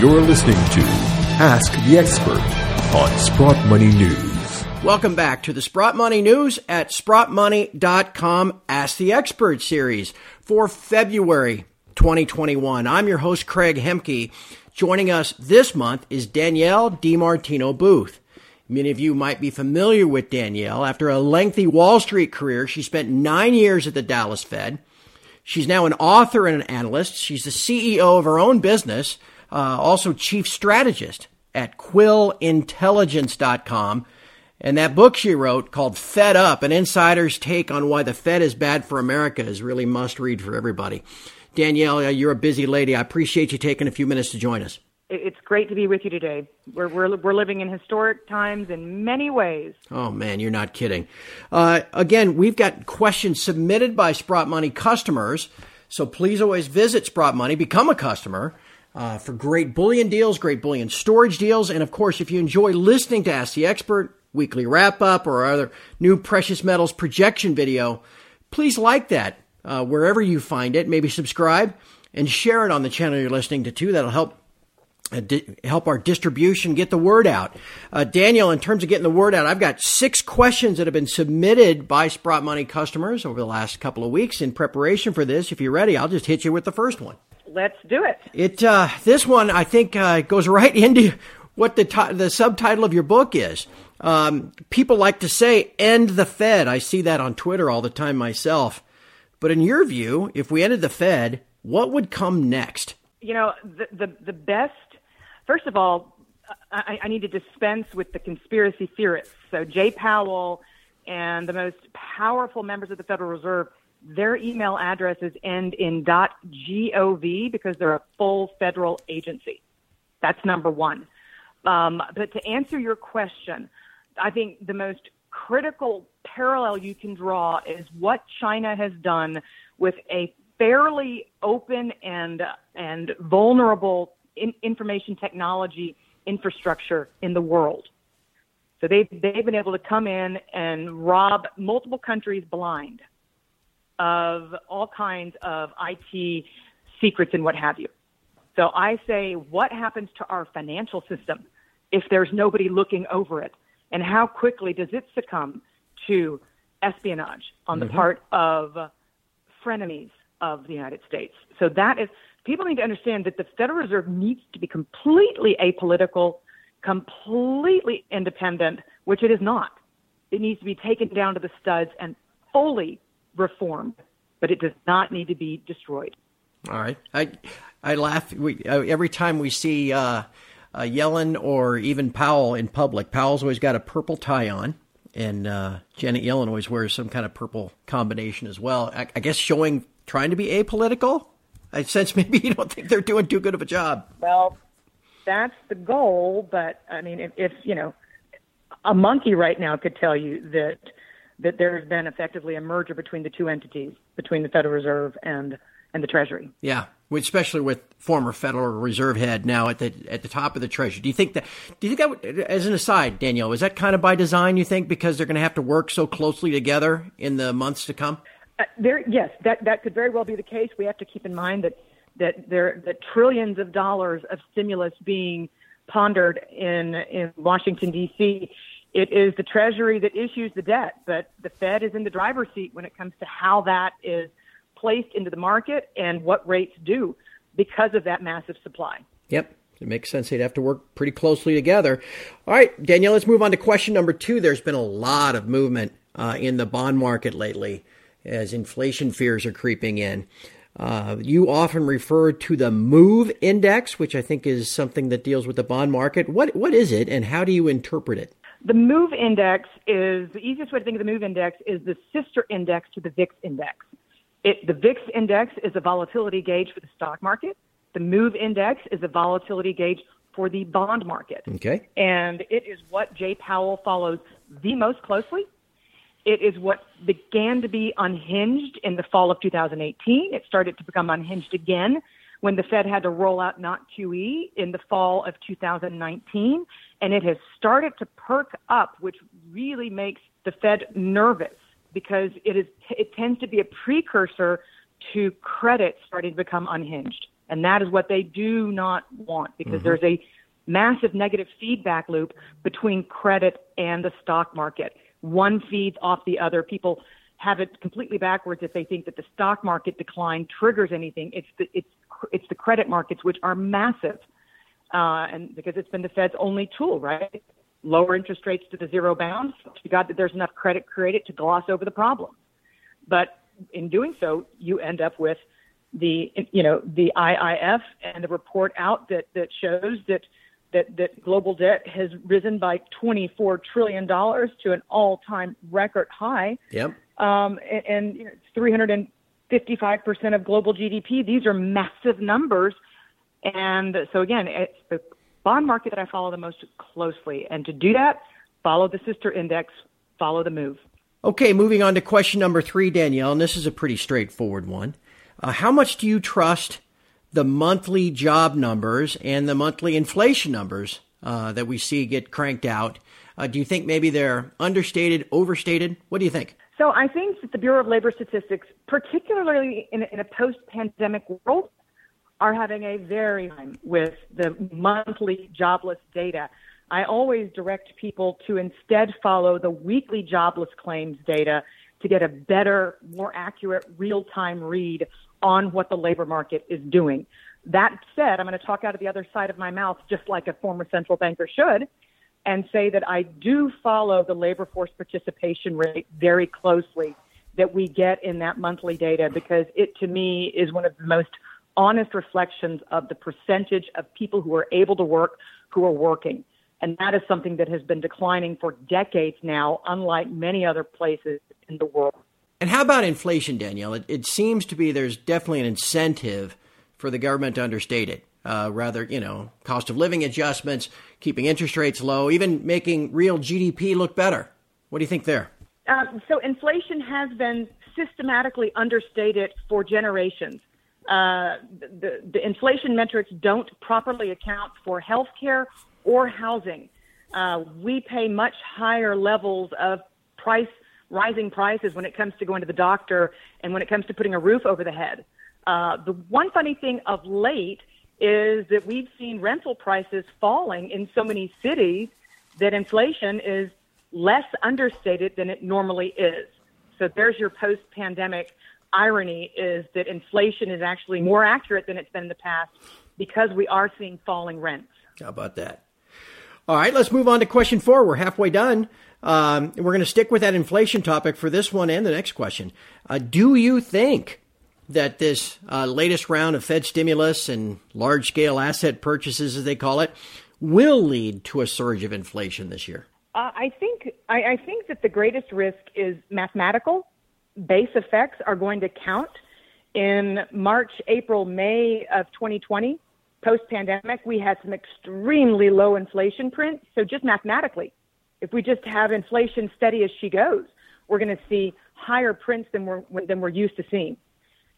You're listening to Ask the Expert on Sprott Money News. Welcome back to the Sprott Money News at sprottmoney.com Ask the Expert series for February 2021. I'm your host, Craig Hemke. Joining us this month is Danielle DiMartino Booth. Many of you might be familiar with Danielle. After a lengthy Wall Street career, she spent nine years at the Dallas Fed. She's now an author and an analyst. She's the CEO of her own business, uh, also chief strategist at quillintelligence.com. And that book she wrote called Fed Up, an insider's take on why the Fed is bad for America is really must read for everybody. Danielle, uh, you're a busy lady. I appreciate you taking a few minutes to join us. It's great to be with you today. We're, we're, we're living in historic times in many ways. Oh, man, you're not kidding. Uh, again, we've got questions submitted by Sprott Money customers. So please always visit Sprott Money, become a customer uh, for great bullion deals, great bullion storage deals. And of course, if you enjoy listening to Ask the Expert, weekly wrap up, or other new precious metals projection video, please like that uh, wherever you find it. Maybe subscribe and share it on the channel you're listening to too. That'll help uh, di- help our distribution get the word out. Uh, Daniel, in terms of getting the word out, I've got six questions that have been submitted by Sprott Money customers over the last couple of weeks in preparation for this. If you're ready, I'll just hit you with the first one. Let's do it. It uh, this one I think uh, goes right into what the t- the subtitle of your book is. Um, people like to say "end the Fed." I see that on Twitter all the time myself. But in your view, if we ended the Fed, what would come next? You know, the the, the best. First of all, I, I need to dispense with the conspiracy theorists. So Jay Powell and the most powerful members of the Federal Reserve, their email addresses end in .gov because they're a full federal agency. That's number one. Um, but to answer your question, I think the most critical parallel you can draw is what China has done with a fairly open and and vulnerable in, information technology infrastructure in the world. So they've they've been able to come in and rob multiple countries blind of all kinds of IT secrets and what have you. So I say, what happens to our financial system if there's nobody looking over it? And how quickly does it succumb to espionage on the mm-hmm. part of frenemies of the United States? So that is, people need to understand that the Federal Reserve needs to be completely apolitical, completely independent, which it is not. It needs to be taken down to the studs and fully reformed, but it does not need to be destroyed. All right. I I laugh we, uh, every time we see uh, uh, Yellen or even Powell in public. Powell's always got a purple tie on, and uh, Janet Yellen always wears some kind of purple combination as well. I, I guess showing trying to be apolitical. I sense maybe you don't think they're doing too good of a job. Well, that's the goal, but I mean, if, if you know, a monkey right now could tell you that that there has been effectively a merger between the two entities, between the Federal Reserve and and the Treasury. Yeah, especially with former Federal Reserve head now at the at the top of the Treasury. Do you think that? Do you think that? As an aside, Danielle, is that kind of by design? You think because they're going to have to work so closely together in the months to come? Uh, there, yes, that that could very well be the case. We have to keep in mind that that there that trillions of dollars of stimulus being pondered in in Washington D.C. It is the Treasury that issues the debt, but the Fed is in the driver's seat when it comes to how that is placed into the market and what rates do because of that massive supply. Yep. It makes sense. They'd have to work pretty closely together. All right, Danielle, let's move on to question number two. There's been a lot of movement uh, in the bond market lately as inflation fears are creeping in. Uh, you often refer to the MOVE Index, which I think is something that deals with the bond market. What what is it, and how do you interpret it? The MOVE Index is the easiest way to think of the MOVE Index is the sister index to the VIX Index. It, the VIX index is a volatility gauge for the stock market. The MOVE index is a volatility gauge for the bond market. Okay. And it is what Jay Powell follows the most closely. It is what began to be unhinged in the fall of 2018. It started to become unhinged again when the Fed had to roll out not QE in the fall of 2019. And it has started to perk up, which really makes the Fed nervous because it is it tends to be a precursor to credit starting to become unhinged. And that is what they do not want because mm-hmm. there's a massive negative feedback loop between credit and the stock market. One feeds off the other. People have it completely backwards if they think that the stock market decline triggers anything. It's the, it's, it's the credit markets, which are massive. Uh, and because it's been the Fed's only tool, right? Lower interest rates to the zero bound. You got that there's enough credit created to gloss over the problem. But in doing so, you end up with the, you know, the IIF and the report out that, that shows that that, that global debt has risen by $24 trillion to an all time record high. Yep. Um, and, and you know, 355% of global GDP. These are massive numbers. And so, again, it's the bond market that I follow the most closely. And to do that, follow the sister index, follow the move. Okay, moving on to question number three, Danielle, and this is a pretty straightforward one. Uh, how much do you trust the monthly job numbers and the monthly inflation numbers uh, that we see get cranked out. Uh, do you think maybe they're understated, overstated? What do you think? So I think that the Bureau of Labor Statistics, particularly in, in a post-pandemic world, are having a very time with the monthly jobless data. I always direct people to instead follow the weekly jobless claims data to get a better, more accurate, real-time read on what the labor market is doing. That said, I'm going to talk out of the other side of my mouth, just like a former central banker should, and say that I do follow the labor force participation rate very closely that we get in that monthly data because it to me is one of the most honest reflections of the percentage of people who are able to work who are working. And that is something that has been declining for decades now, unlike many other places in the world. And how about inflation, Danielle? It, it seems to be there's definitely an incentive for the government to understate it. Uh, rather, you know, cost of living adjustments, keeping interest rates low, even making real GDP look better. What do you think there? Uh, so inflation has been systematically understated for generations. Uh, the, the inflation metrics don't properly account for healthcare or housing. Uh, we pay much higher levels of price rising prices when it comes to going to the doctor and when it comes to putting a roof over the head. Uh, the one funny thing of late is that we've seen rental prices falling in so many cities that inflation is less understated than it normally is. So there's your post pandemic irony is that inflation is actually more accurate than it's been in the past because we are seeing falling rents. How about that? All right, let's move on to question four. We're halfway done. Um, we're going to stick with that inflation topic for this one and the next question. Uh, do you think that this uh, latest round of Fed stimulus and large scale asset purchases, as they call it, will lead to a surge of inflation this year? Uh, I think I, I think that the greatest risk is mathematical. Base effects are going to count in March, April, May of 2020. Post pandemic, we had some extremely low inflation prints. So just mathematically, if we just have inflation steady as she goes, we're going to see higher prints than we're than we're used to seeing.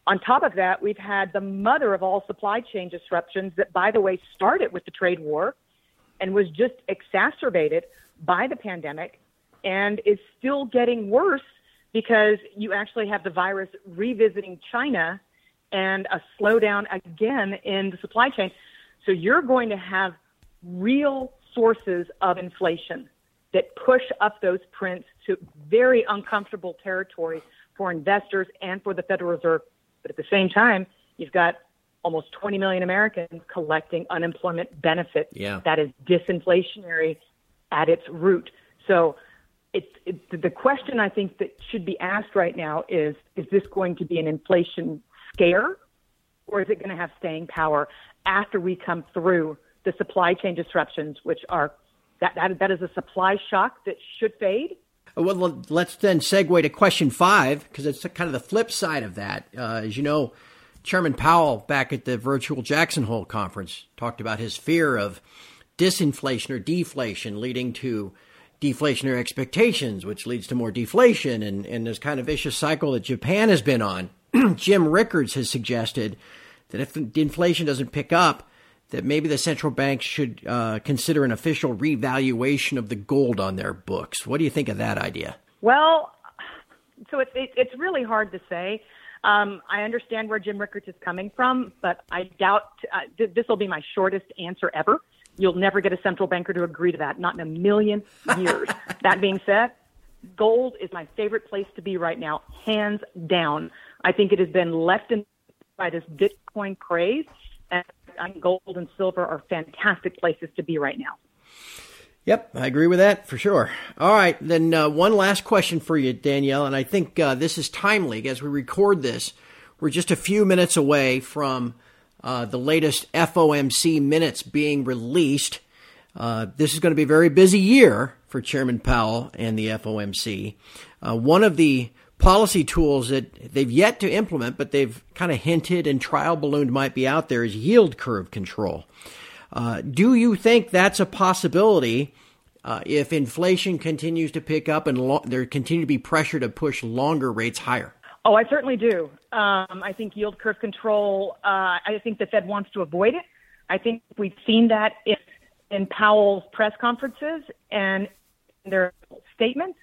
On top of that, we've had the mother of all supply chain disruptions that, by the way, started with the trade war and was just exacerbated by the pandemic and is still getting worse because you actually have the virus revisiting China and a slowdown again in the supply chain. So you're going to have real sources of inflation that push up those prints to very uncomfortable territory for investors and for the Federal Reserve. But at the same time, you've got almost 20 million Americans collecting unemployment benefits. Yeah. That is disinflationary at its root. So it's, it, the question I think that should be asked right now is, is this going to be an inflation scare or is it going to have staying power after we come through the supply chain disruptions, which are that, that, that is a supply shock that should fade. Well, let's then segue to question five because it's kind of the flip side of that. Uh, as you know, Chairman Powell back at the virtual Jackson Hole conference talked about his fear of disinflation or deflation leading to deflationary expectations, which leads to more deflation and, and this kind of vicious cycle that Japan has been on. Jim Rickards has suggested that if inflation doesn't pick up, that maybe the central bank should uh, consider an official revaluation of the gold on their books. What do you think of that idea? Well, so it's it, it's really hard to say. Um, I understand where Jim Rickards is coming from, but I doubt uh, th- this will be my shortest answer ever. You'll never get a central banker to agree to that, not in a million years. that being said, gold is my favorite place to be right now, hands down. I think it has been left in by this Bitcoin craze, and gold and silver are fantastic places to be right now. Yep, I agree with that for sure. All right, then uh, one last question for you, Danielle, and I think uh, this is timely as we record this. We're just a few minutes away from uh, the latest FOMC minutes being released. Uh, this is going to be a very busy year for Chairman Powell and the FOMC. Uh, one of the policy tools that they've yet to implement, but they've kind of hinted and trial ballooned might be out there is yield curve control. Uh, do you think that's a possibility uh, if inflation continues to pick up and lo- there continue to be pressure to push longer rates higher? Oh, I certainly do. Um, I think yield curve control. Uh, I think the Fed wants to avoid it. I think we've seen that in, in Powell's press conferences and their statements.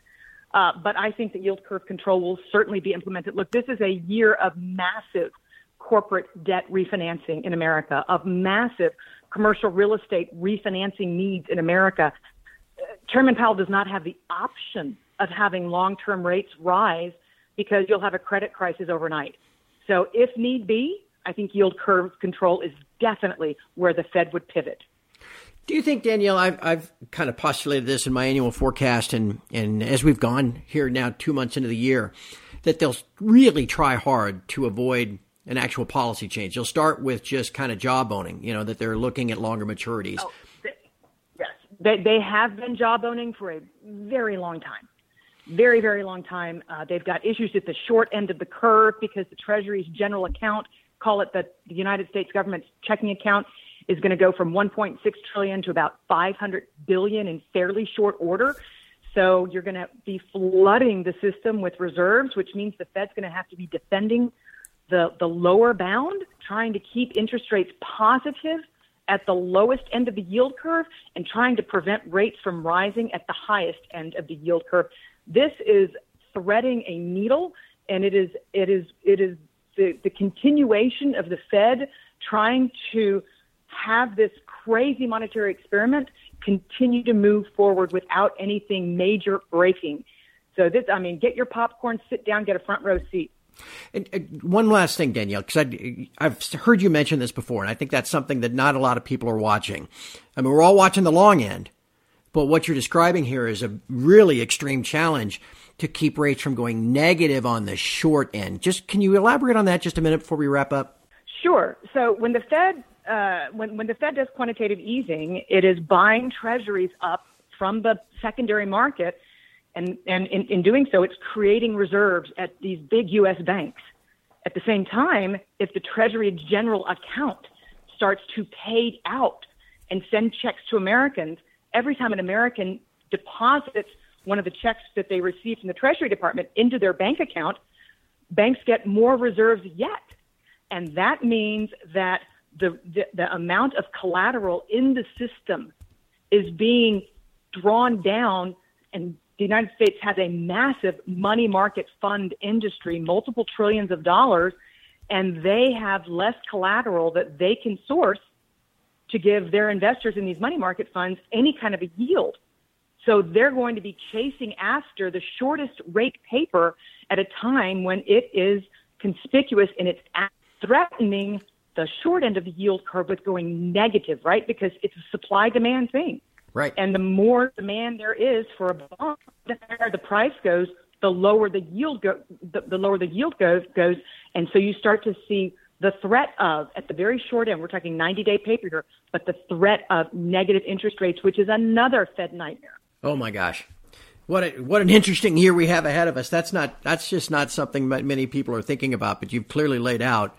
Uh, but I think that yield curve control will certainly be implemented. Look, this is a year of massive corporate debt refinancing in America, of massive commercial real estate refinancing needs in America. Chairman Powell does not have the option of having long term rates rise because you'll have a credit crisis overnight. So, if need be, I think yield curve control is definitely where the Fed would pivot. Do you think, Danielle, I've, I've kind of postulated this in my annual forecast, and, and as we've gone here now two months into the year, that they'll really try hard to avoid an actual policy change. They'll start with just kind of jawboning, you know, that they're looking at longer maturities. Oh, they, yes, they, they have been jawboning for a very long time. Very, very long time. Uh, they've got issues at the short end of the curve because the Treasury's general account, call it the, the United States government's checking account, is going to go from 1.6 trillion to about 500 billion in fairly short order. So you're going to be flooding the system with reserves, which means the Fed's going to have to be defending the, the lower bound, trying to keep interest rates positive at the lowest end of the yield curve and trying to prevent rates from rising at the highest end of the yield curve. This is threading a needle and it is it is it is the, the continuation of the Fed trying to have this crazy monetary experiment continue to move forward without anything major breaking. So this I mean get your popcorn, sit down, get a front row seat. And, and one last thing, Danielle, because I've heard you mention this before, and I think that's something that not a lot of people are watching. I mean, we're all watching the long end, but what you're describing here is a really extreme challenge to keep rates from going negative on the short end. Just can you elaborate on that just a minute before we wrap up? Sure. So when the Fed uh, when when the Fed does quantitative easing, it is buying Treasuries up from the secondary market and, and in, in doing so, it's creating reserves at these big U.S. banks. At the same time, if the Treasury General account starts to pay out and send checks to Americans, every time an American deposits one of the checks that they receive from the Treasury Department into their bank account, banks get more reserves yet. And that means that the, the, the amount of collateral in the system is being drawn down and the United States has a massive money market fund industry, multiple trillions of dollars, and they have less collateral that they can source to give their investors in these money market funds any kind of a yield. So they're going to be chasing after the shortest rate paper at a time when it is conspicuous and it's threatening the short end of the yield curve with going negative, right? Because it's a supply demand thing. Right. And the more demand there is for a bond, the higher the price goes, the lower the yield go, the, the lower the yield goes goes, and so you start to see the threat of at the very short end. We're talking 90 day paper here, but the threat of negative interest rates, which is another Fed nightmare. Oh my gosh. What a, what an interesting year we have ahead of us. That's not that's just not something that many people are thinking about, but you've clearly laid out.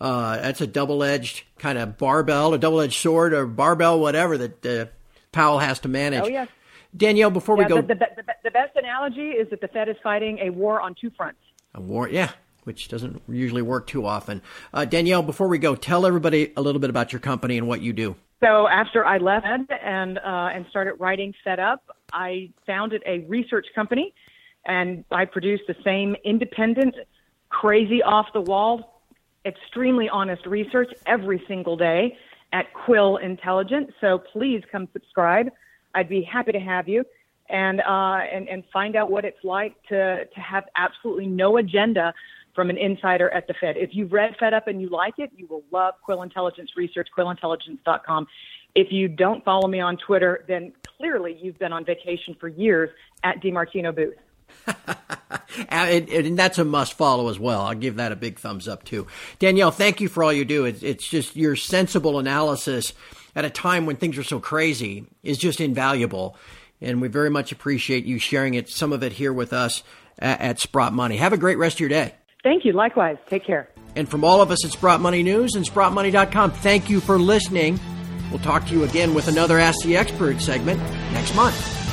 Uh, that's a double edged kind of barbell, a double edged sword, or barbell, whatever that uh, Powell has to manage. Oh, yes. Danielle, before yeah, we go. The, the, the, the, best analogy is that the Fed is fighting a war on two fronts. A war, yeah, which doesn't usually work too often. Uh, Danielle, before we go, tell everybody a little bit about your company and what you do. So after I left and uh, and started writing Fed Up, I founded a research company, and I produced the same independent crazy off the wall, extremely honest research every single day at Quill Intelligence. So please come subscribe. I'd be happy to have you and uh, and and find out what it's like to to have absolutely no agenda from an insider at the Fed. If you've read Fed Up and you like it, you will love Quill Intelligence Research, quillintelligence.com. If you don't follow me on Twitter, then clearly you've been on vacation for years at DiMartino Booth. Uh, and, and, that's a must follow as well. I'll give that a big thumbs up too. Danielle, thank you for all you do. It's, it's just your sensible analysis at a time when things are so crazy is just invaluable. And we very much appreciate you sharing it, some of it here with us at, at Sprott Money. Have a great rest of your day. Thank you. Likewise. Take care. And from all of us at Sprott Money News and SprottMoney.com, thank you for listening. We'll talk to you again with another Ask the Expert segment next month.